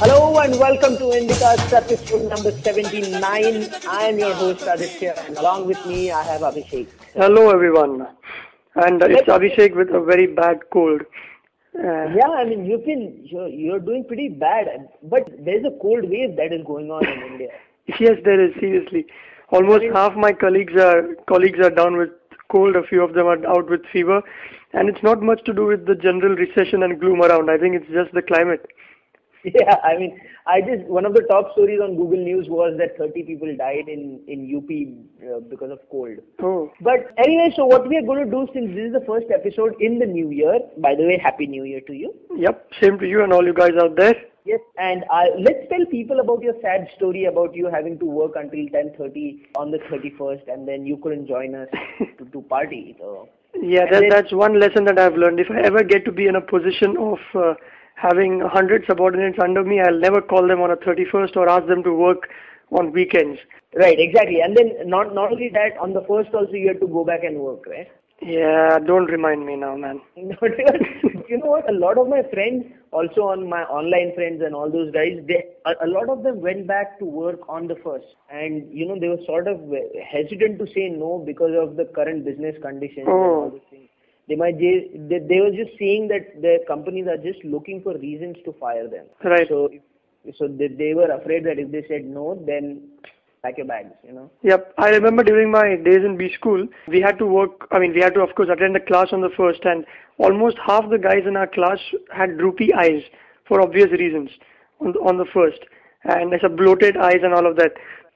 Hello and welcome to Indica's episode number 79. I am your host Aditya and along with me I have Abhishek. Hello everyone, and it's Abhishek with a very bad cold. Uh, Yeah, I mean you've been you're, you're doing pretty bad, but there's a cold wave that is going on in India. yes, there is seriously. Almost half my colleagues are colleagues are down with cold. A few of them are out with fever, and it's not much to do with the general recession and gloom around. I think it's just the climate. Yeah, I mean I just one of the top stories on Google News was that 30 people died in in UP uh, because of cold. Oh, But anyway, so what we are going to do since this is the first episode in the new year. By the way, happy new year to you. yep. Same to you and all you guys out there. Yes, and uh, let's tell people about your sad story about you having to work until 10:30 on the 31st, and then you couldn't join us to, to party. So, Yeah, that, then- that's one lesson that I've learned. If I ever get to be in a position of uh, having a hundred subordinates under me, I'll never call them on a 31st or ask them to work on weekends. right, exactly. And then not not only that, on the first also you had to go back and work, right? Yeah, don't remind me now, man. you know what? A lot of my friends, also on my online friends and all those guys, they a, a lot of them went back to work on the first, and you know they were sort of hesitant to say no because of the current business conditions and hmm. all Oh. those things. They might they, they were just saying that their companies are just looking for reasons to fire them. Right. So, so they, they were afraid that if they said no, then pack your bags, you know. Yep, I remember during my days in B school, we had to work. I mean, we had to, of course, attend the class on the first, and almost half the guys in our class had droopy eyes for obvious reasons on the, on the first, and there's a bloated eyes and all of that.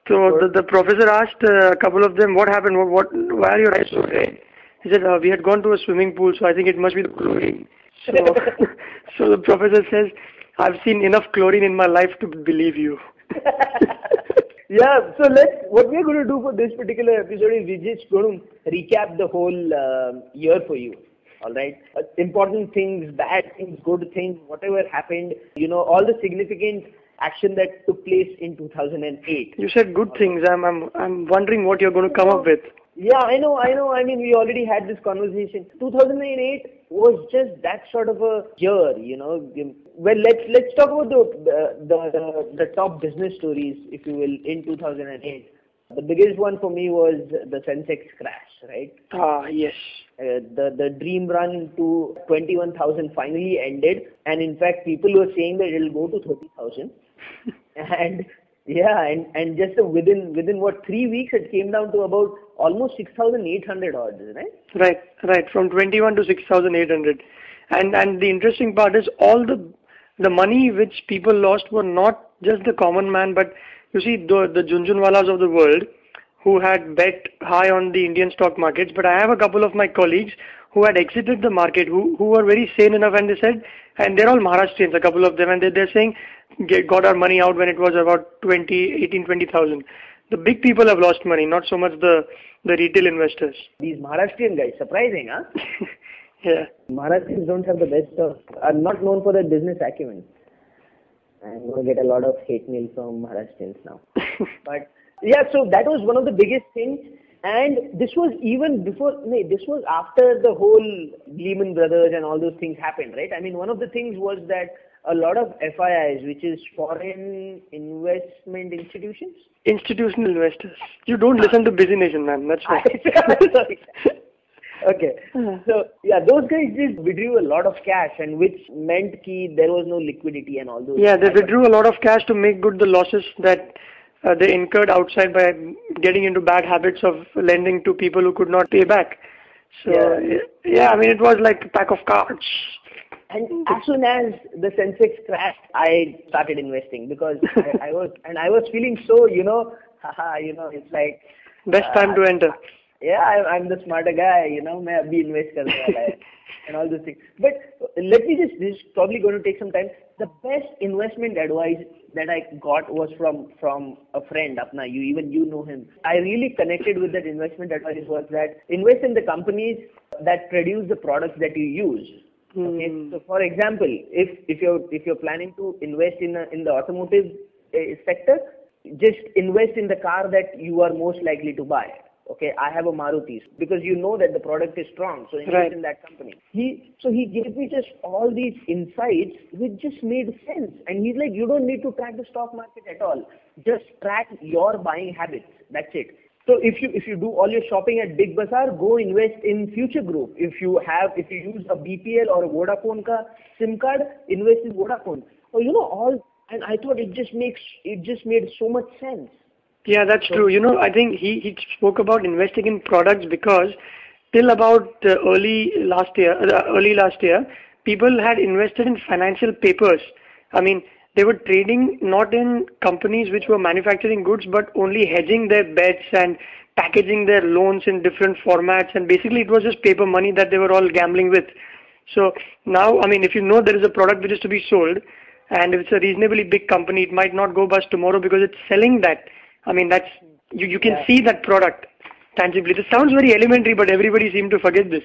So the, the professor asked uh, a couple of them, "What happened? What, what why are your eyes so red?" He said, uh, "We had gone to a swimming pool, so I think it must be the chlorine." So, so the professor says, "I've seen enough chlorine in my life to believe you." Yeah, so let's, what we're going to do for this particular episode is we're just going to recap the whole uh, year for you. Alright? Uh, important things, bad things, good things, whatever happened, you know, all the significant action that took place in 2008. You said good things. I'm I'm I'm wondering what you're going to come up with. Yeah, I know, I know. I mean, we already had this conversation. 2008 was just that sort of a year, you know. Well, let's let's talk about the the the, the top business stories, if you will, in 2008. The biggest one for me was the Sensex crash, right? Ah, yes. Uh, the the dream run to 21,000 finally ended, and in fact, people were saying that it'll go to 30,000. and yeah, and and just within within what three weeks, it came down to about almost 6,800 odds, right? Right, right. From 21 to 6,800. And and the interesting part is all the the money which people lost were not just the common man, but you see the the Jhunjhunwalas of the world who had bet high on the Indian stock markets. But I have a couple of my colleagues who had exited the market, who who were very sane enough, and they said, and they're all Maharashtrians, a couple of them, and they, they're saying, get, got our money out when it was about 20, 18, 20,000. The big people have lost money, not so much the the retail investors. These Maharashtrian guys, surprising, huh? yeah. Maharashtrians don't have the best of, are not known for their business acumen. I'm going to get a lot of hate mail from Maharashtrians now. but yeah, so that was one of the biggest things. And this was even before, no, this was after the whole Lehman Brothers and all those things happened, right? I mean, one of the things was that a lot of FIIs, which is foreign investment institutions, Institutional investors. You don't listen to Busy Nation, man. That's why. Okay. So yeah, those guys just withdrew a lot of cash, and which meant ki there was no liquidity and all those. yeah, they withdrew a lot of cash to make good the losses that uh, they incurred outside by getting into bad habits of lending to people who could not pay back. So Yeah. yeah, I mean it was like a pack of cards. And as soon as the Sensex crashed, I started investing because I, I was and I was feeling so, you know, haha, you know, it's like Best time to enter yeah, I, I'm the smarter guy, you know, मैं अभी invest करने वाला है and all those things. But let me just, this is probably going to take some time. The best investment advice that I got was from from a friend, Apna. You even you know him. I really connected with that investment advice was that invest in the companies that produce the products that you use. Okay. So, for example, if if you're if you're planning to invest in a, in the automotive uh, sector, just invest in the car that you are most likely to buy. Okay, I have a Maruti because you know that the product is strong, so invest Right. in that company. He so he gave me just all these insights which just made sense. And he's like, you don't need to track the stock market at all. Just track your buying habits. That's it. So if you if you do all your shopping at Big Bazaar, go invest in Future Group. If you have if you use a BPL or a Vodafone ka SIM card, invest in Vodafone. Or you know all. And I thought it just makes it just made so much sense. Yeah, that's true. You know, I think he, he spoke about investing in products because till about uh, early last year, uh, early last year, people had invested in financial papers. I mean, they were trading not in companies which were manufacturing goods, but only hedging their bets and packaging their loans in different formats. And basically, it was just paper money that they were all gambling with. So now, I mean, if you know there is a product which is to be sold, and if it's a reasonably big company, it might not go bust tomorrow because it's selling that. I mean, that's you, you can Yeah. see that product tangibly. This sounds very elementary, but everybody seems to forget this.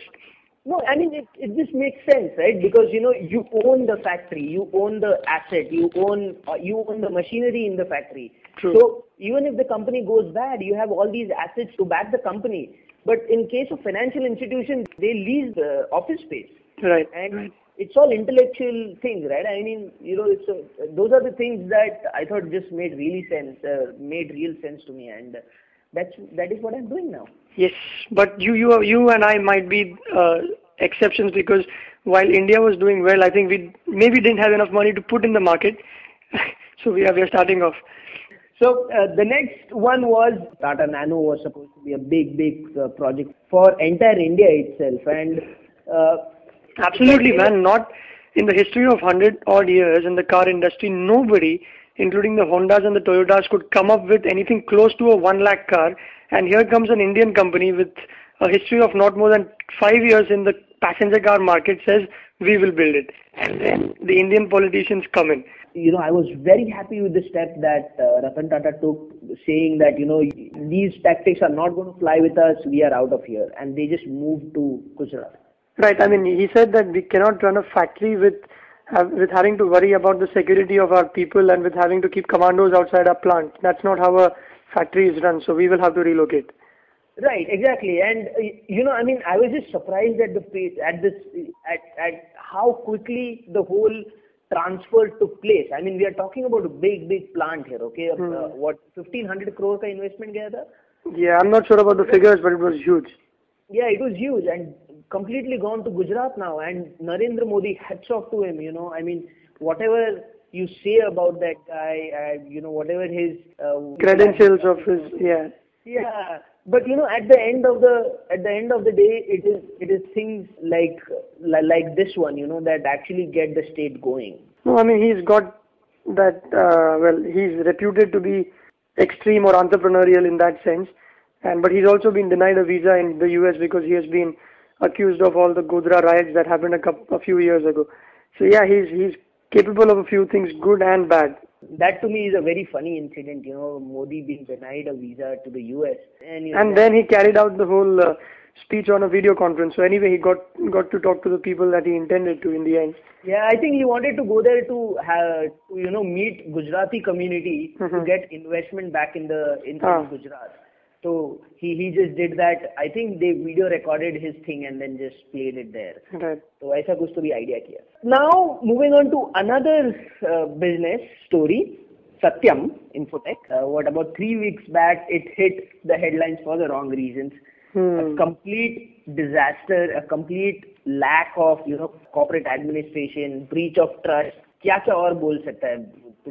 No, I mean, it, it just makes sense, right? Because, you know, you own the factory, you own the asset, you own, uh, you own the machinery in the factory. True. So even if the company goes bad, you have all these assets to back the company. But in case of financial institutions, they lease the office space. Right. And it's all intellectual things, right? I mean, you know, it's a, those are the things that I thought just made really sense, uh, made real sense to me. And that's, that is what I'm doing now. Yes, but you, you, you and I might be uh, exceptions because while India was doing well, I think we maybe didn't have enough money to put in the market. so we are we are starting off. So uh, the next one was Tata Nano was supposed to be a big, big uh, project for entire India itself, and uh, Absolutely, man. Not in the history of 100 odd years in the car industry, nobody, including the Hondas and the Toyotas, could come up with anything close to a 1 lakh car. And here comes an Indian company with a history of not more than five years in the passenger car market says, we will build it. And then the Indian politicians come in. you know, I was very happy with the step that uh, Ratan Tata took, saying that you know these tactics are not going to fly with us. We are out of here, and they just moved to Gujarat. Right. I mean, he said that we cannot run a factory with have, with having to worry about the security of our people and with having to keep commandos outside our plant. That's not how a factory is run. So we will have to relocate. Right, exactly, and uh, you know, I mean, I was just surprised at the pace, at this, at at how quickly the whole transfer took place. I mean, we are talking about a big, big plant here. Okay, Hmm. uh, what 1500 crore ka investment gaya tha? Yeah, I'm not sure about the figures, but it was huge. Yeah, it was huge and completely gone to Gujarat now. And Narendra Modi, hats off to him. You know, I mean, whatever you say about that guy, uh, you know, whatever his uh, Credentials of his, yeah. Yeah, but you know, at the end of the at the end of the day, it is it is things like like this one, you know, that actually get the state going. No, I mean, he's got that, uh, well, he's reputed to be extreme or entrepreneurial in that sense. And, but he's also been denied a visa in the US because he has been accused of all the Godhra riots that happened a, couple, a few years ago. So yeah, he's, he's capable of a few things, good and bad. That to me is a very funny incident, you know, Modi being denied a visa to the US, and you know, And then he carried out the whole uh, speech on a video conference. So anyway, he got got to talk to the people that he intended to in the end. yeah, I think he wanted to go there to have to, you know meet Gujarati community to Mhm. get investment back in the in, Ah. in Gujarat. So he he just did that. I think they video recorded his thing and then just played it there. Right. तो ऐसा कुछ तो भी idea किया now moving on to another business story Satyam infotech uh, what about 3 weeks back it hit the headlines for the wrong reasons Hmm. a complete disaster a complete lack of you know corporate administration breach of trust क्या क्या और बोल सकता है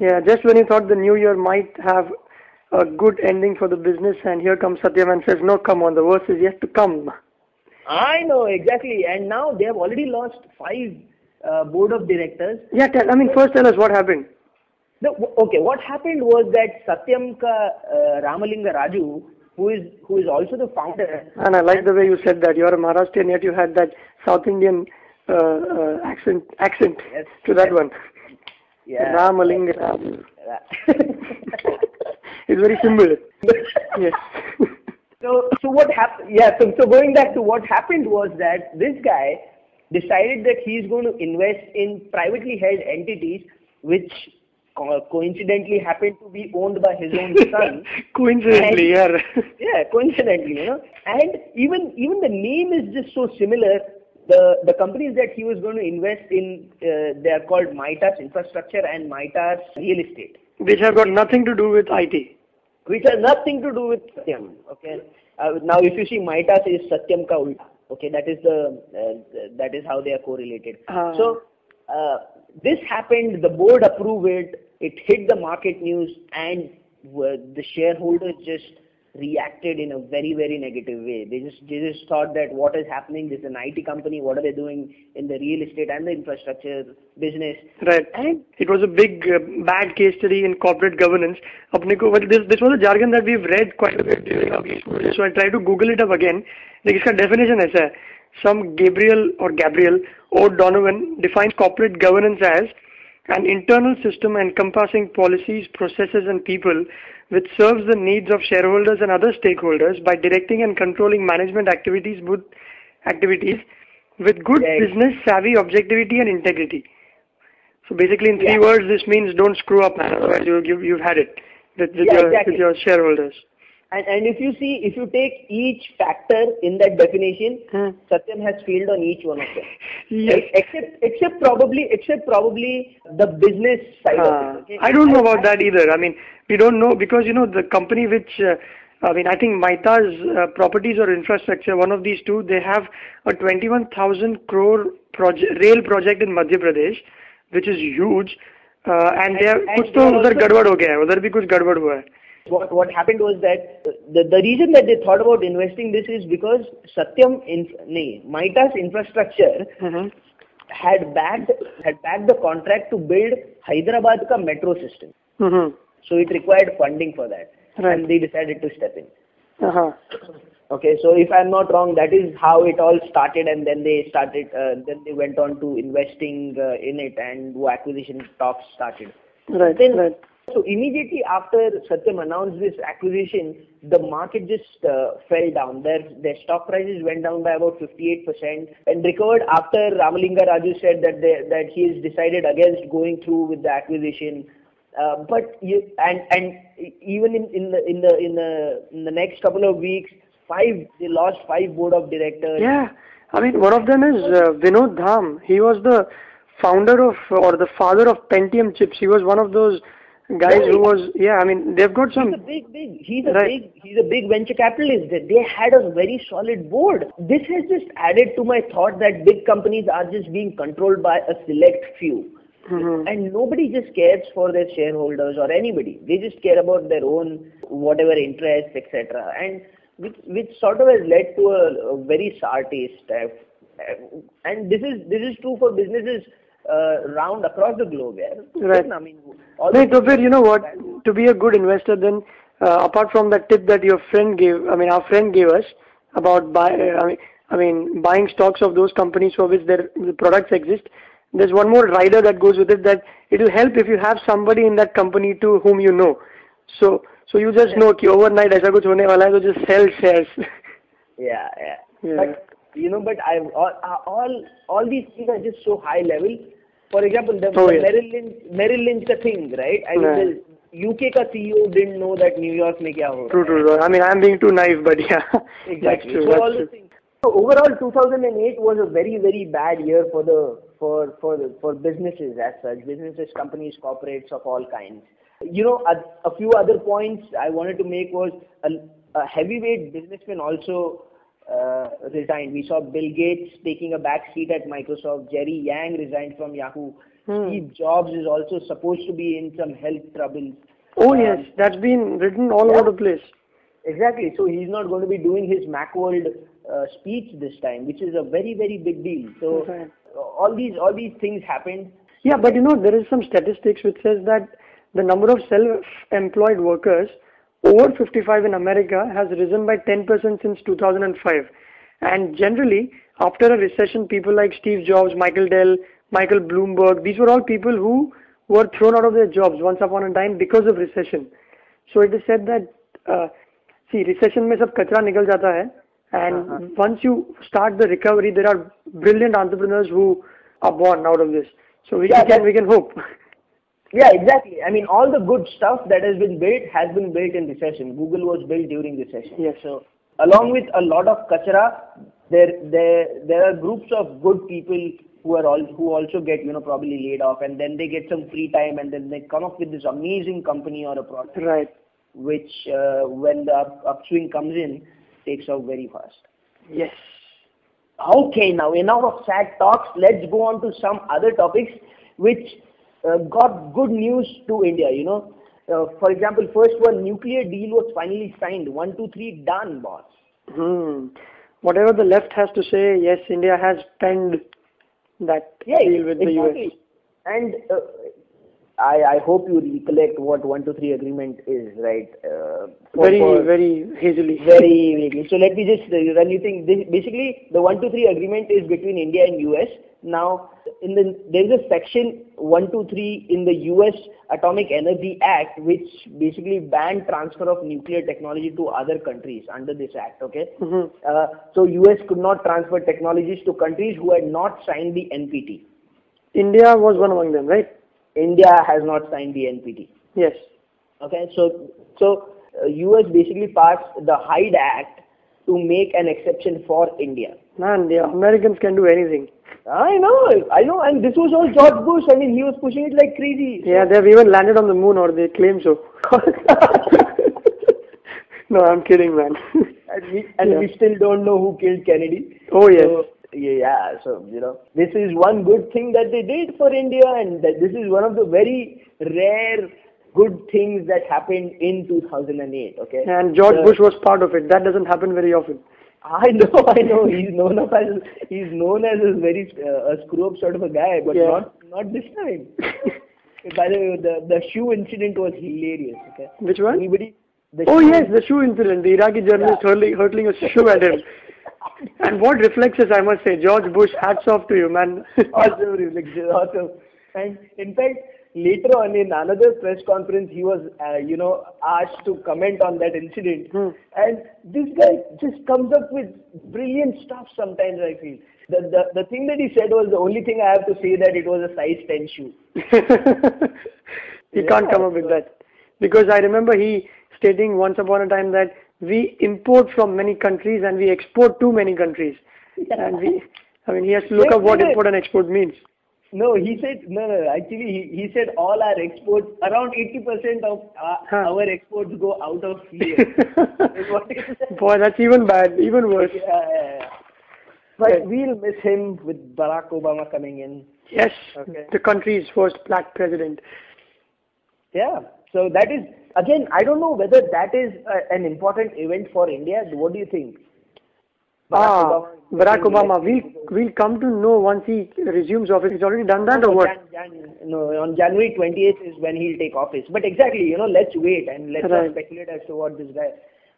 Yeah, just when you thought the new year might have a good ending for the business, and here comes Satyam and says, "No, come on, the worst is yet to come." I know exactly and now they have already lost five uh, board of directors Yeah, tell, I mean, first tell us what happened. The, okay, what happened was that Satyam ka uh, Ramalinga Raju, who is who is also the founder, And I like the way you said that. You're a Maharashtrian, yet you had that South Indian uh, uh, accent accent Yes, to that yes. one. yeah, Ramalinga. Ram. it's very simple. yes. so so what happened? Yeah, so so going back to what happened was that this guy decided that he is going to invest in privately held entities which co- coincidentally happened to be owned by his own son. Coincidentally, yeah. yeah, coincidentally, you know. And even even the name is just so similar. The the companies that he was going to invest in, uh, they are called Maytas Infrastructure and Maytas Real Estate, Which have got nothing to do with IT. Which has nothing to do with Satyam. Okay. Uh, now, if you see, Maytas is Satyam ka ulta. Okay, that is the uh, that is how they are correlated. Ah. So uh, this happened. The board approved it. It hit the market news, and uh, the shareholders just reacted in a very very negative way. They just they just thought that what is happening this is an IT company what are they doing in the real estate and the infrastructure business? Right. And it was a big uh, bad case study in corporate governance. well, this this was a jargon that we've read quite a bit during our so i tried to google it up again. Like iska definition aisa some gabriel or gabriel or Donovan defines corporate governance as an internal system encompassing policies processes and people which serves the needs of shareholders and other stakeholders by directing and controlling management activities with activities with good Yeah. business savvy, objectivity, and integrity. So basically, in three Yeah. words, this means don't screw up, man. Otherwise, you, you, you've had it with, with, Yeah, your, exactly. with your shareholders. And, and if you see, if you take each factor in that definition, huh. Satyam has failed on each one of them. Yes. Except, except probably, except probably the business side. Uh, it, okay? I don't know about that either. I mean, we don't know because you know the company which. Uh, I mean, I think Maytas uh, properties or infrastructure, one of these two, they have a 21,000 crore rail project in Madhya Pradesh, which is huge. Uh, and, and they have कुछ तो उधर गड़बड़ हो गया है उधर भी कुछ गड़बड़ हुआ है what what happened was that the the reason that they thought about investing this is because Satyam in nee, Maytas infrastructure Mhm. had backed had backed the contract to build Hyderabad ka metro system. Mhm. So it required funding for that, Right. and they decided to step in. Uh-huh. Okay, so if I'm not wrong, that is how it all started, and then they started, uh, then they went on to investing uh, in it, and acquisition talks started. Right. Then, right. So immediately after Satyam announced this acquisition, the market just uh, fell down. Their their stock prices went down by about 58% and recovered after Ramalinga Raju said that they, that he has decided against going through with the acquisition. Uh, but you, and and even in, in the in the in the in the next couple of weeks, five they lost five board of directors. Yeah, I mean, one of them is uh, Vinod Dham. He was the founder of or the father of Pentium chips. He was one of those guys who was yeah. I mean, they've got some. He's a big, big. He's a Right. big. He's a big venture capitalist. They- They had a very solid board. This has just added to my thought that big companies are just being controlled by a select few, Mhm. and nobody just cares for their shareholders or anybody. They just care about their own whatever interests, etc. And which which sort of has led to a, a very sour taste. And this is this is true for businesses uh, round across the globe. Yeah? Right. I mean, all No, the- to be, you know what? To be a good investor, then uh, apart from that tip that your friend gave, I mean, our friend gave us about buy, uh, I mean, I mean, buying stocks of those companies for which their the products exist. There's one more rider that goes with it that it will help if you have somebody in that company to whom you know. So, so you just know कि overnight ऐसा कुछ होने वाला है तो just sell shares. Yeah, yeah. Yeah. But you know, but I all all all these things are just so high level. for example, the oh, yeah. Merrill Lynch, Merrill Lynch ka thing, right? I mean, the UK ka CEO didn't know that New York mein kya ho. True, true, true. I mean, I'm being too naive, but yeah, exactly. Overall, 2008 was a very, very bad year for the for for for businesses as such, businesses, companies, corporates of all kinds. You know, a, a few other points I wanted to make was a, a heavyweight businessman also resigned. We saw Bill Gates taking a back seat at Microsoft. Jerry Yang resigned from Yahoo. Hmm. Steve Jobs is also supposed to be in some health troubles. Oh Um, yes, that's been written all yeah. over the place. Exactly. So he's not going to be doing his Macworld uh, speech this time, which is a very very big deal. So uh, all these all these things happened. Yeah, but you know, there is some statistics which says that the number of self-employed workers over 55 in America has risen by 10% since 2005. And generally, after a recession, people like Steve Jobs, Michael Dell, Michael Bloomberg, these were all people who were thrown out of their jobs once upon a time because of recession. So it is said that, uh, see, recession mein sab kachra nikal jata hai. And uh-huh. once you start the recovery, there are brilliant entrepreneurs who are born out of this. So we, yeah, can, we can hope. Yeah, exactly. I mean, all the good stuff that has been built has been built in recession. Google was built during recession. Yes. So, along with a lot of kachara, there there there are groups of good people who are all who also get you know probably laid off, and then they get some free time, and then they come up with this amazing company or a product, Right. which uh, when the up, upswing comes in, takes off very fast. Yes. Okay, now enough of sad talks. Let's go on to some other topics which uh, got good news to India. You know, uh, for example, first one, nuclear deal was finally signed. One, two, three, done, boss. Hmm. Whatever the left has to say, yes, India has penned that Yeah, deal with the US. And uh, I, I hope you recollect what one, two, three agreement is, right? Uh, for- Very, for- very hazily. very vaguely. So let me just uh, run you thing. This, basically, the one two three agreement is between India and US. Now, in the there is a section one two three in the US Atomic Energy Act which basically banned transfer of nuclear technology to other countries under this act. Okay. Mhm. Uh, so US could not transfer technologies to countries who had not signed the NPT. India was one among them, right? India has not signed the NPT. Yes. Okay, so so uh, US basically passed the Hyde Act to make an exception for India. Man, the Americans can do anything. I know, I know, and this was all George Bush. I mean, he was pushing it like crazy. Yeah, they've even landed on the moon, or they claim so. no, I'm kidding, man. and we, and Yeah. we still don't know who killed Kennedy. Oh, yes. So, yeah, so you know, this is one good thing that they did for India, and this is one of the very rare good things that happened in 2008. Okay, And George The- Bush was part of it. That doesn't happen very often. I know, I know. He's known of as he's known as a very uh, a screw up sort of a guy, but Yeah. not not this time. By the way, the the shoe incident was hilarious. Okay, Which one? anybody? The Oh yes, the shoe incident. The Iraqi journalist Yeah. hurling, hurtling a shoe at him. And what reflexes, I must say, George Bush. Hats off to you, man. awesome, reflection, awesome. And in fact, later on in another press conference, he was, uh, you know, asked to comment on that incident. Hmm. And this guy just comes up with brilliant stuff. Sometimes I feel the, the the thing that he said was the only thing I have to say that it was a size ten shoe. he can't come up with that because I remember he stating once upon a time that we import from many countries and we export to many countries. And we, I mean, he has to look up what import and export means. No, he said no, no. Actually, he, he said all our exports, around eighty percent of our, Huh. our exports go out of here. Is what he said. Boy, that's even bad, even worse. Yeah, yeah, yeah. But Okay. we'll miss him with Barack Obama coming in. Yes, Okay. the country's first black president. Yeah. So that is again. I don't know whether that is uh, an important event for India. What do you think? Barack ah, Obama Barack Obama. Will will come to know once he resumes office. He's already done that or what? Jan, Jan, no, on January 28th is when he'll take office. But exactly, you know, let's wait and let's right. speculate as to what this guy,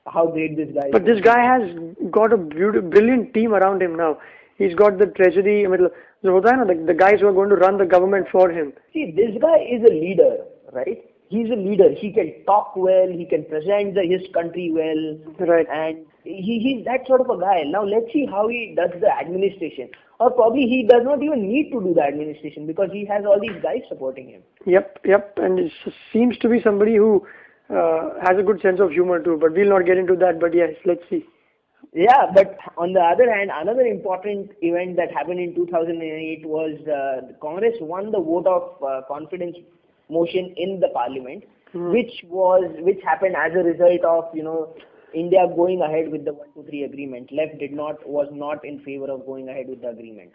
how great this guy But is. this guy has got a beautiful, brilliant team around him now. He's got the treasury, the, the guys who are going to run the government for him. See, this guy is a leader, right? He's a leader. He can talk well, he can present the, his country well. Right. And he, he's that sort of a guy. Now let's see how he does the administration. Or probably he does not even need to do the administration because he has all these guys supporting him. Yep, yep. And it seems to be somebody who uh, has a good sense of humor too. But we'll not get into that. But yes, let's see. Yeah, but on the other hand, another important event that happened in 2008 was uh, the Congress won the vote of uh, confidence motion in the parliament, Hmm. which was which happened as a result of you know India going ahead with the one two three agreement. Left did not was not in favor of going ahead with the agreement.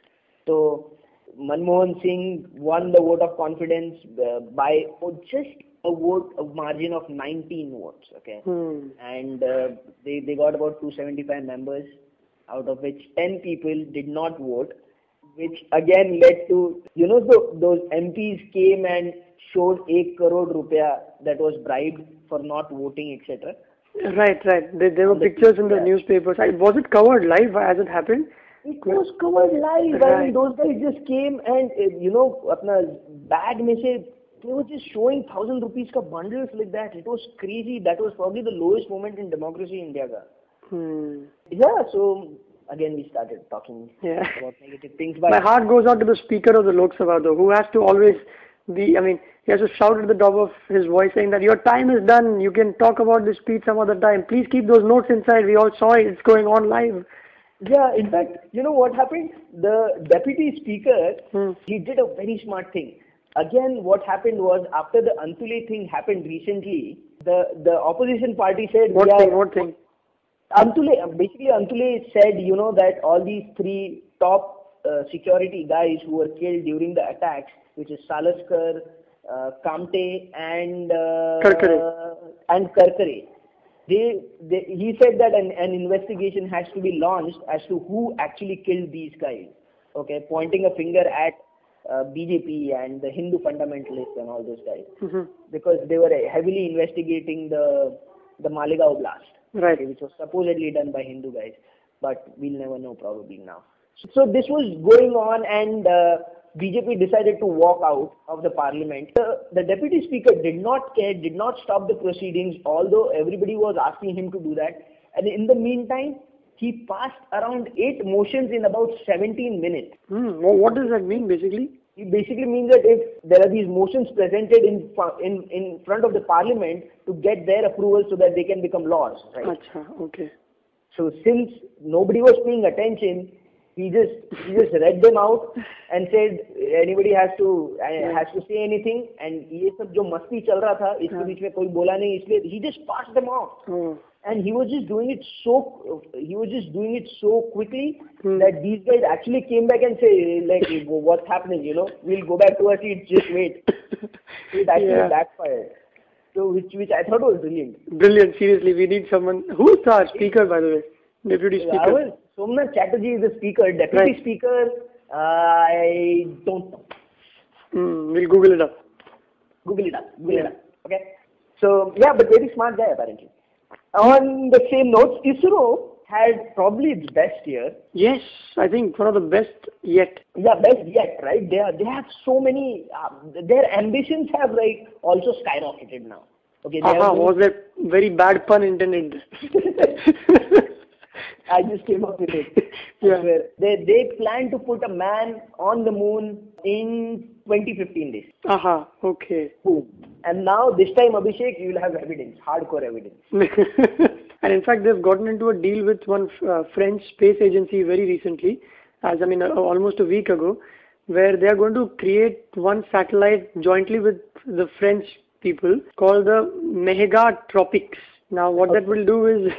So Manmohan Singh won the vote of confidence uh, by oh, just a vote, a margin of 19 votes. Okay Hmm. and uh, they they got about 275 members, out of which 10 people did not vote, which again led to you know the, those MPs came and showed 8 crore rupiah that was bribed for not voting, etc. Right, right. There, there were pictures in the Yeah. newspapers. I, was it covered live as it happened? It was covered live. I Right. mean, those guys just came and uh, you know, अपना bag में से they were just showing thousand rupees ka bundles like that. It was crazy. That was probably the lowest moment in democracy in India. Ka. Hmm. Yeah, so again we started talking Yeah. about negative things. But My heart goes out to the Speaker of the Lok Sabha, though, who has to always be. I mean, he has to shout at the top of his voice saying that your time is done. You can talk about this speech some other time. Please keep those notes inside. We all saw it. It's going on live. Yeah, in fact, you know what happened? The deputy speaker, Hmm. he did a very smart thing. Again, what happened was after the Antule thing happened recently, the, the opposition party said, What "We are- thing? What thing? Antule, basically Antule said, you know, that all these three top security guys who were killed during the attacks, which is Salaskar, uh, Kamte, and uh, Karkare. and Karkare, they, they, he said that an, an investigation has to be launched as to who actually killed these guys. Okay, pointing a finger at uh, BJP and the Hindu fundamentalists and all those guys, Mhm. because they were heavily investigating the the Malegaon blast Right. okay, which was supposedly done by Hindu guys, but we'll never know probably now. So this was going on, and uh, BJP decided to walk out of the parliament. The, the deputy speaker did not care, did not stop the proceedings, although everybody was asking him to do that. And in the meantime, he passed around eight motions in about 17 minutes. Hmm. Wha- What does that mean basically? It basically means that if there are these motions presented in, in, in front of the parliament to get their approval so that they can become laws, right? Acha. Okay. So since nobody was paying attention, he just he just read them out and said anybody has to uh, has to say anything and ये सब जो मस्ती चल रहा था इसके बीच में कोई बोला नहीं इसलिए he just passed them off Oh. and he was just doing it so he was just doing it so quickly Hmm. that these guys actually came back and say like what's happening you know we'll go back to our seats just wait it actually Yeah. backfired so which which I thought was brilliant Brilliant. Seriously, we need someone. Who's our speaker, by the way? Deputy I speaker. was Somnath Chatterjee is the speaker. Deputy Right. speaker, uh, I don't know. Hmm. We'll Google it up. Google it up. Google it up. Okay. So yeah, but very smart guy apparently. On the same notes, ISRO had probably its best year. Yes, I think one of the best yet. Yeah, best yet, right? They are, they have so many. Uh, their ambitions have like also skyrocketed now. Okay. Have was a very bad pun intended? I just came up with it. Yeah. They they plan to put a man on the moon in 2015 days. Aha, okay. Boom. And now this time, Abhishek, you will have evidence, hardcore evidence. and in fact, they've gotten into a deal with one uh, French space agency very recently, as I mean, uh, almost a week ago, where they are going to create one satellite jointly with the French people called the Mega Tropics. Now, what that will do is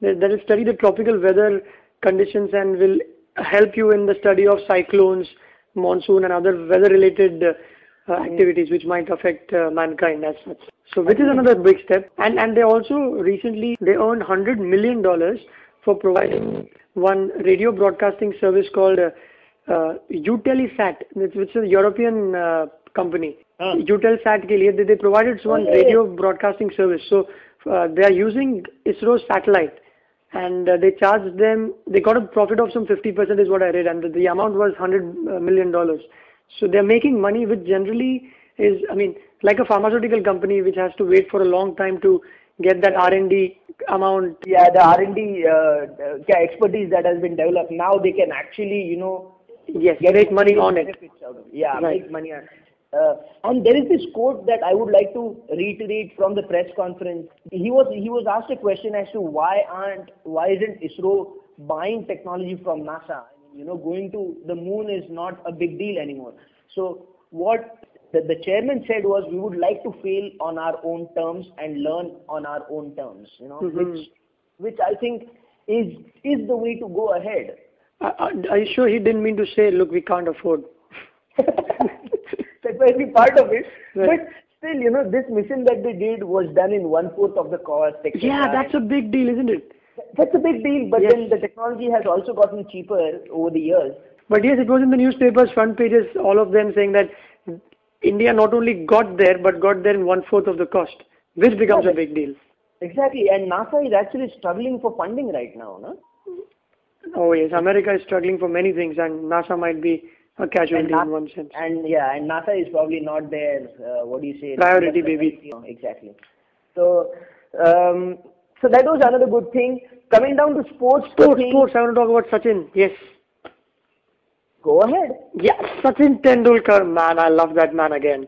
that will study the tropical weather conditions and will help you in the study of cyclones, monsoon, and other weather-related uh, activities which might affect uh, mankind as such. So, which is another big step. And and they also recently they earned hundred million dollars for providing one radio broadcasting service called uh, uh Eutelsat, which, is a European uh, company. Ah. Uh. Eutelsat ke liye they, they provided one radio broadcasting service. So uh, they are using ISRO's satellite and uh, they charged them they got a profit of some 50% is what i read and the, the amount was 100 million dollars so they're making money which generally is i mean like a pharmaceutical company which has to wait for a long time to get that r&d amount Yeah, the R&D uh, uh, expertise that has been developed, now they can actually, you know, yes get make money on it benefits out of it. Yeah, Right. make money on it. Uh, and there is this quote that I would like to reiterate from the press conference. He was he was asked a question as to why aren't why isn't ISRO buying technology from NASA? I mean, you know, going to the moon is not a big deal anymore. So what the, the chairman said was we would like to fail on our own terms and learn on our own terms. You know, Mhm. which which I think is is the way to go ahead. are you sure he didn't mean to say look we can't afford be part of it. Right. But still, you know, this mission that they did was done in one fourth of the cost. etc. yeah that's a big deal isn't it that's a big deal. But Yes. then the technology has also gotten cheaper over the years. But yes, it was in the newspapers, front pages, all of them saying that India not only got there, but got there in one fourth of the cost, which becomes a big deal. Exactly, and NASA is actually struggling for funding right now, no? Oh yes, America is struggling for many things, and NASA might be a casualty in one sense. And yeah, and NASA is probably not their uh, what do you say? Priority, baby. exactly. So, um, so that was another good thing. Coming down to sports, Sports, thing- sports. I want to talk about Sachin. Yes. Go ahead. Yeah, Sachin Tendulkar, man, I love that man again.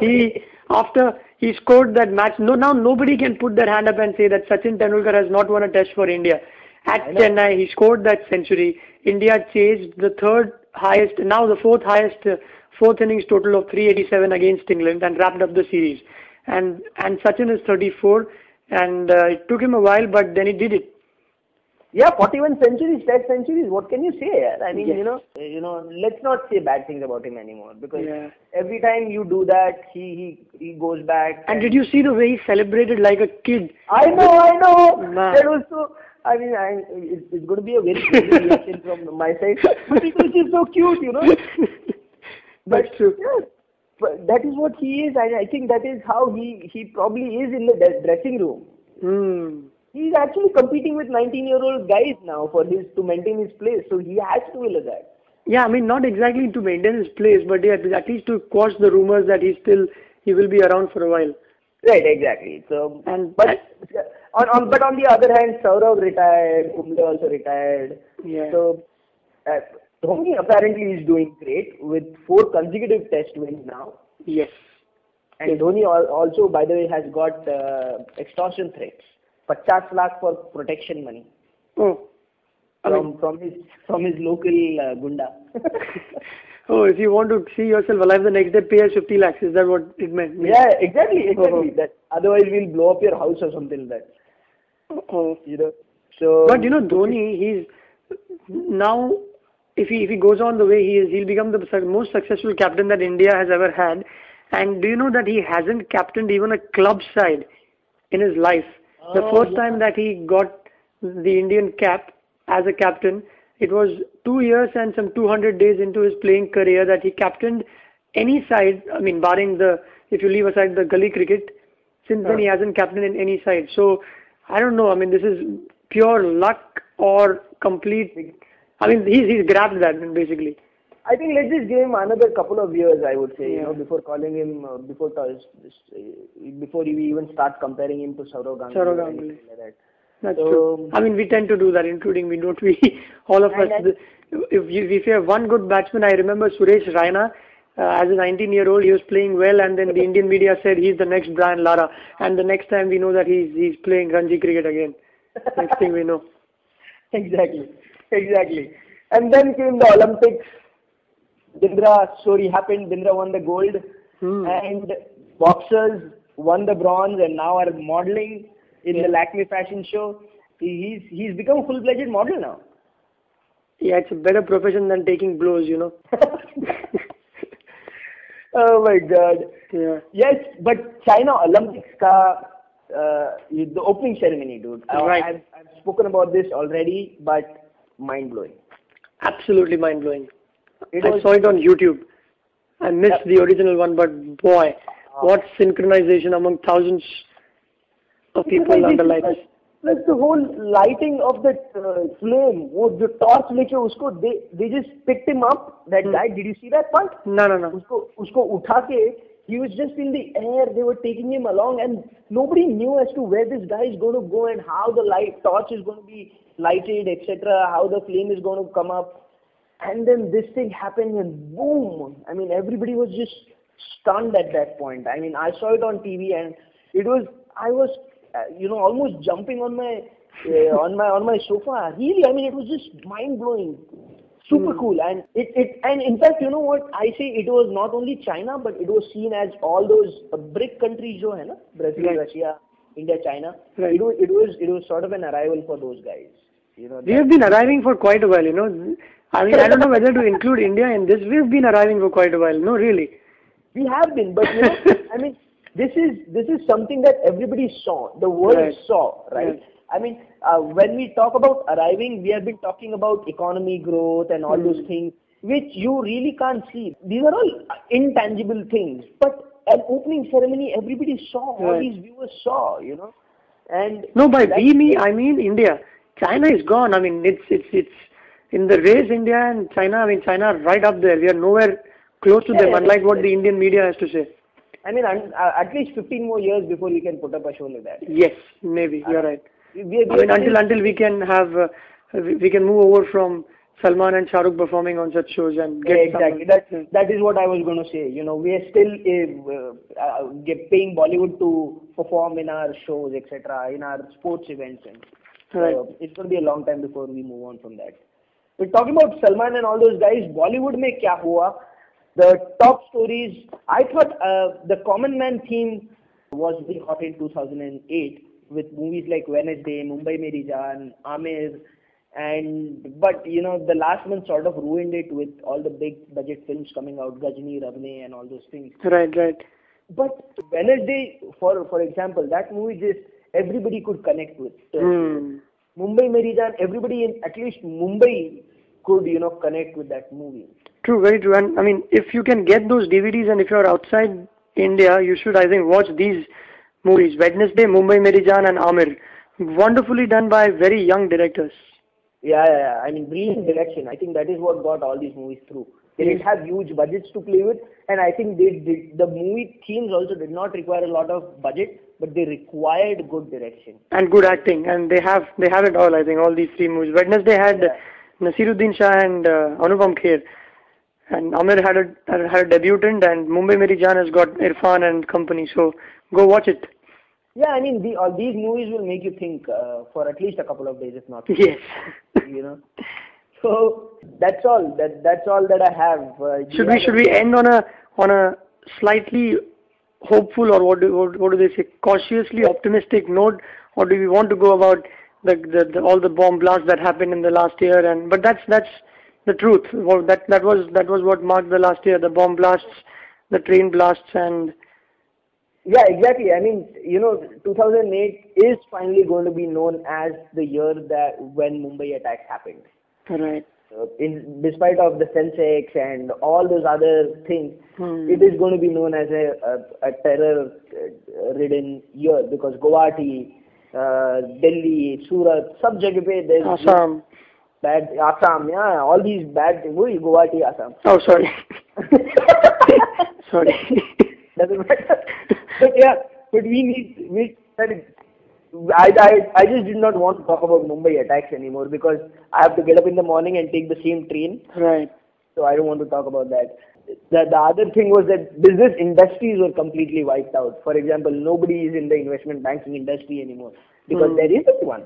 he after he scored that match. No, now nobody can put their hand up and say that Sachin Tendulkar has not won a Test for India. At Chennai, he scored that century. India chased the third highest, now the fourth highest, uh, fourth innings total of 387 against England and wrapped up the series. And and Sachin is 34, and uh, it took him a while, but then he did it. Yeah, 41 centuries, Test centuries. What can you say? I mean, Yes. you know, you know. Let's not say bad things about him anymore because Yeah. every time you do that, he he he goes back. And did you see the way he celebrated like a kid? I know, I know. Man. That was so. I mean, I, it's, it's going to be a very crazy reaction from my side, but it was so cute, you know. But That's true. yeah, but that is what he is, and I think that is how he he probably is in the de- dressing room. Hmm. He's actually competing with 19-year-old guys now for his to maintain his place, so he has to will that. Yeah, I mean, not exactly to maintain his place, but yeah, at least to quash the rumors that he still he will be around for a while. Right, exactly. So, And- but on, on but on the other hand, Saurav retired, Kumble also retired. Yeah. So, uh, Dhoni apparently is doing great with four consecutive Test wins now. Yes. And Dhoni also, by the way, has got uh, extortion threats. 50 lakh for protection money Oh. I from mean, from his from his local uh, gunda. oh, if you want to see yourself alive the next day, pay us 50 lakhs. Is that what it meant? yeah, exactly, exactly. Oh. That otherwise we'll blow up your house or something like that. Oh. You know. So. But you know, Dhoni, he's now, if he if he goes on the way he is, he'll become the most successful captain that India has ever had. And do you know that he hasn't captained even a club side in his life? the Oh, first yeah. time that he got the Indian cap as a captain, it was two years and some 200 days into his playing career that he captained any side. I mean, barring the if you leave aside the gully cricket, since then he hasn't captained in any side. So I don't know. I mean, this is pure luck or complete. I mean, he's he's grabbed that basically. I think let's just give him another couple of years. I would say, you know, before calling him, uh, before uh, before we even start comparing him to Saurav Ganguly. Saurav Ganguly. Like that. That's So- true. I mean, we tend to do that, including we don't we all of us. If you if you have one good batsman, I remember Suresh Raina. Uh, as a 19-year-old, he was playing well, and then the Indian media said he's the next Brian Lara. And the next time we know that he's he's playing Ranji cricket again. Next thing we know. exactly, exactly. And then came the Olympics. Bindra story happened. Bindra won the gold, Hmm. and boxers won the bronze, and now are modeling in the Lakme fashion show. He, he's he's become a full-fledged model now. Yeah, it's a better profession than taking blows, you know. oh my God. Yeah. Yes, but China Olympics ka uh, the opening ceremony, dude. I, Right. I've, I've spoken about this already, but mind blowing. Absolutely mind blowing. It I was- saw it on YouTube. I missed the original one, but boy, what synchronization among thousands of people under lights. Plus the whole lighting of that uh, flame, वो जो torch लेके उसको they they just picked him up. That Hmm. guy, did you see that part? No, no, no. उसको उसको उठा के he was just in the air. They were taking him along, and nobody knew as to where this guy is going to go and how the light torch is going to be lighted, etc. How the flame is going to come up, and then this thing happened, and boom! I mean, everybody was just stunned at that point. I mean, I saw it on TV, and it was I was uh, you know almost jumping on my uh, on my on my sofa. Really, I mean, it was just mind blowing super cool and it, it and in fact you know what i say it was not only china but it was seen as all those uh, bric countries jo hai na brazil Right. russia india china Right. it was it was it was sort of an arrival for those guys you know We have been arriving for quite a while, you know. I mean, I don't know whether to include India in this. We've been arriving for quite a while. No, really. we have been but you know i mean this is this is something that everybody saw the world Right. saw right Right. i mean uh, when we talk about arriving we have been talking about economy growth and all Hmm. those things which you really can't see these are all intangible things but an opening ceremony everybody saw all Right. these viewers saw you know and No, by we, me, I mean India. China is gone. I mean, it's it's it's in the race. India and China. I mean, China right up there. We are nowhere close to Yeah, them. Unlike what the Indian media has to say. I mean un, uh, at least 15 more years before we can put up a show like that Yes, maybe you're right. we, we, I mean, until until we can have, uh, we, we can move over from Salman and Shahrukh performing on such shows and get exactly. That that is what I was going to say. You know, we are still uh, uh, paying Bollywood to perform in our shows, etc., in our sports events, and Right. so it's going to be a long time before we move on from that. But talking about Salman and all those guys, Bollywood mein kya hua? The top stories. I thought uh, the Common Man theme was very hot in 2008 with movies like Wednesday, Mumbai Meri Jaan, Aamir, and but you know the last month sort of ruined it with all the big budget films coming out, Ghajini, Rabne, and all those things. Right, right. But Wednesday, for for example, that movie just everybody could connect with. Hmm. Mumbai Meri Jaan, everybody in at least Mumbai could you know connect with that movie. True, very true. And I mean, if you can get those DVDs and if you're outside India, you should, I think, watch these movies. Wednesday, Mumbai Meri Jaan and Aamir. Wonderfully done by very young directors. Yeah, yeah, yeah. I mean, brilliant direction. I think that is what got all these movies through. They didn't have huge budgets to play with, and I think they did. The movie themes also did not require a lot of budget, but they required good direction. And good acting. And they have they have it all, I think, all these three movies. Wednesday had Yeah. Naseeruddin Shah and uh, Anupam Kher. And Aamir had a, had a debutant and Mumbai Meri Jaan has got Irfan and company. So go watch it. Yeah, I mean, the, all these movies will make you think uh, for at least a couple of days, if not. Yes. You know. So that's all. That that's all that I have. Uh, Should we should we end on a on a slightly hopeful or what do what, what do they say cautiously optimistic note or do we want to go about the, the, the all the bomb blasts that happened in the last year and but that's that's the truth well, that that was that was what marked the last year the bomb blasts the train blasts and Yeah, exactly. I mean, you know, 2008 is finally going to be known as the year that when Mumbai attacks happened. right Uh, in despite of the Sensex and all those other things, Hmm. it is going to be known as a, a, a terror-ridden year because Guwahati, uh, Delhi, Surat, sab jagah pe there's Assam bad Assam, yeah, all these bad things. वही Guwahati, Assam. oh sorry sorry Doesn't matter. But yeah, but we need we I, I I just did not want to talk about Mumbai attacks anymore because I have to get up in the morning and take the same train. right So I don't want to talk about that. The, the other thing was that business industries were completely wiped out. For example, nobody is in the investment banking industry anymore because Hmm. there isn't one.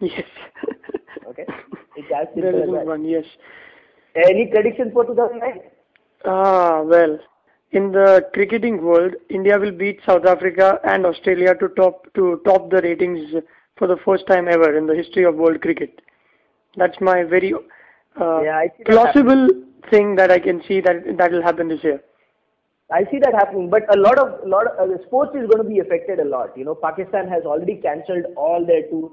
yes Okay, it's as there simple is as that. one yes Any predictions for 2009? Ah, well, in the cricketing world, India will beat South Africa and Australia to top to top the ratings for the first time ever in the history of world cricket. That's my very uh, Yeah, I see that plausible thing that I can see that that will happen this year. I see that happening, but a lot of lot of uh, sports is going to be affected a lot. You know, Pakistan has already cancelled all their tours.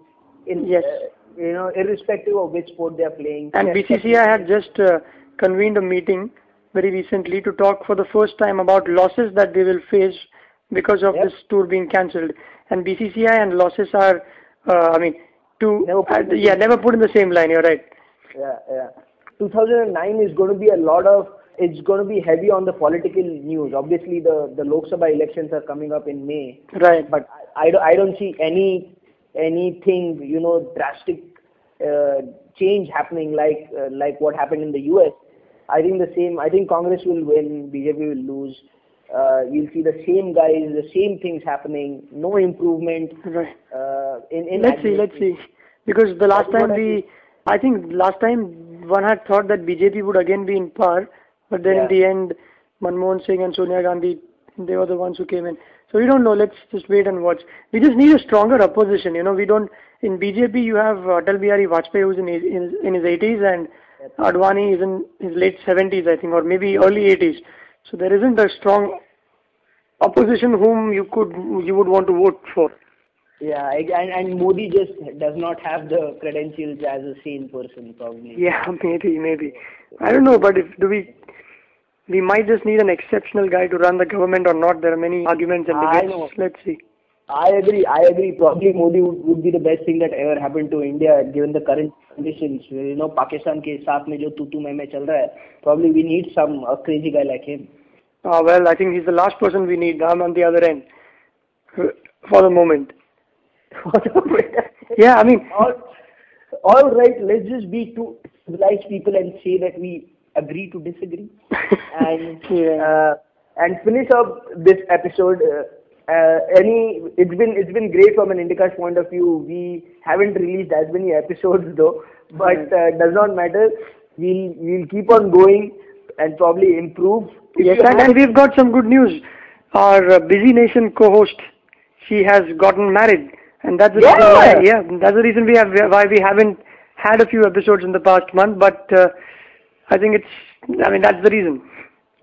In Yes. uh, you know, irrespective of which sport they are playing. And BCCI had just uh, convened a meeting very recently to talk for the first time about losses that they will face because of Yep. this tour being cancelled. And BCCI and losses are, uh, I mean, to Never uh, yeah, never put in the same line. You're right. Yeah, yeah. 2009 is going to be a lot of. It's going to be heavy on the political news. Obviously, the the Lok Sabha elections are coming up in May, Right. but I, I, don't- I don't see any anything you know drastic uh, change happening like uh, like what happened in the U.S. I think the same. I think Congress will win, BJP will lose. Uh, you'll see the same guys, the same things happening. No improvement. Right. Uh, in in Let's see. Let's see. Because the last time we, I think last time one had thought that BJP would again be in power, but then in the end, Manmohan Singh and Sonia Gandhi, they were the ones who came in. So we don't know. Let's just wait and watch. We just need a stronger opposition. You know, we don't. In BJP, you have Atal Bihari Vajpayee, who's in his, in, in his 80s, and Advani is in his late 70s, I think, or maybe early 80s. So there isn't a strong opposition whom you could you would want to vote for. Yeah, I- and, and Modi just does not have the credentials as a sane person, probably. Yeah, maybe, maybe. I don't know, but if do we, we might just need an exceptional guy to run the government or not. There are many arguments and I debates. know. Let's see. I agree. I agree. Probably Modi would, would be the best thing that ever happened to India, given the current conditions. You know, Pakistan के साथ में जो तू तू मैं मैं चल रहा है. Probably we need some a crazy guy like him. Uh, well, I think he's the last person we need. I'm on the other end uh, for the moment. Yeah, I mean, all, all right, let's just be two civilized people and say that we agree to disagree, and uh, and finish up this episode. Uh, uh, any, it's been it's been great from an Indicast's point of view. We haven't released as many episodes though, but uh, does not matter. We'll we'll keep on going and probably improve. Yes, and, and we've got some good news. Our uh, Busy Nation co-host, she has gotten married, and that's the reason Yeah. why. Yeah, that's the reason we have why we haven't had a few episodes in the past month. But uh, I think it's. I mean, that's the reason.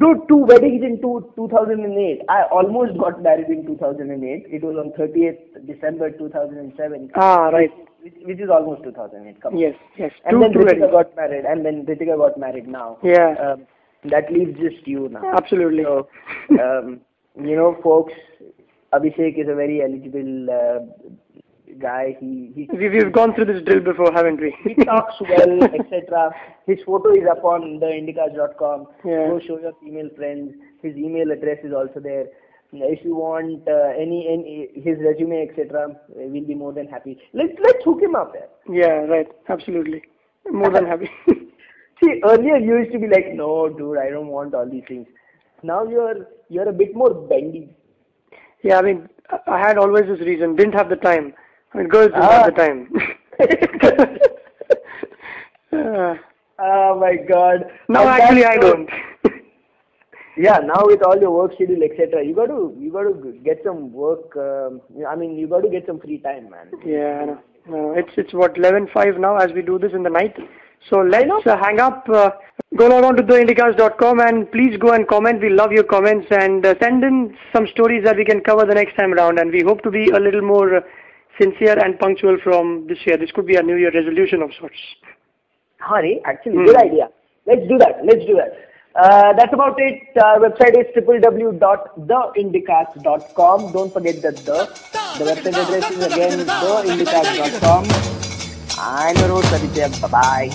Dude, two weddings in two, 2008. I almost got married in 2008. It was on 30th December 2007. Ah, right. Which, which is almost 2008. Come. Yes, yes. And Two, then two Ritika got married. And then Ritika got married now. Yeah, Um, that leaves just you now. absolutely. So, um, you know, folks, Abhishek is a very eligible uh, guy. He, he We, we've gone through this drill before, haven't we? he talks well, etc. His photo is up on the indicast.com. Yeah. Go show your female friends. His email address is also there. If you want uh, any, any his resume, etc., we'll be more than happy. Let's let's hook him up there. yeah, right. Absolutely. More than happy. See, earlier you used to be like, no, dude, I don't want all these things. Now you're you're a bit more bendy. yeah, I mean, I- I had always this reason. Didn't have the time. I goes Ah. have the time. Uh, Oh my God. no, And actually, I don't. Yeah, now with all your work schedule, etc., you got to you got to get some work. Um, I mean, you got to get some free time, man. Yeah. No, it's it's what eleven five now as we do this in the night. So let's uh, hang up. Uh, go log on to theindicast.com and please go and comment. We love your comments and uh, send in some stories that we can cover the next time around. And we hope to be a little more uh, sincere and punctual from this year. This could be a New Year resolution of sorts. Hurry, actually, Hmm. good idea. Let's do that. Let's do that. Uh, that's about it. Our website is www.theindicast.com. Don't forget the the. The website address is again theindicast.com. I'm your host Aditya. Bye bye.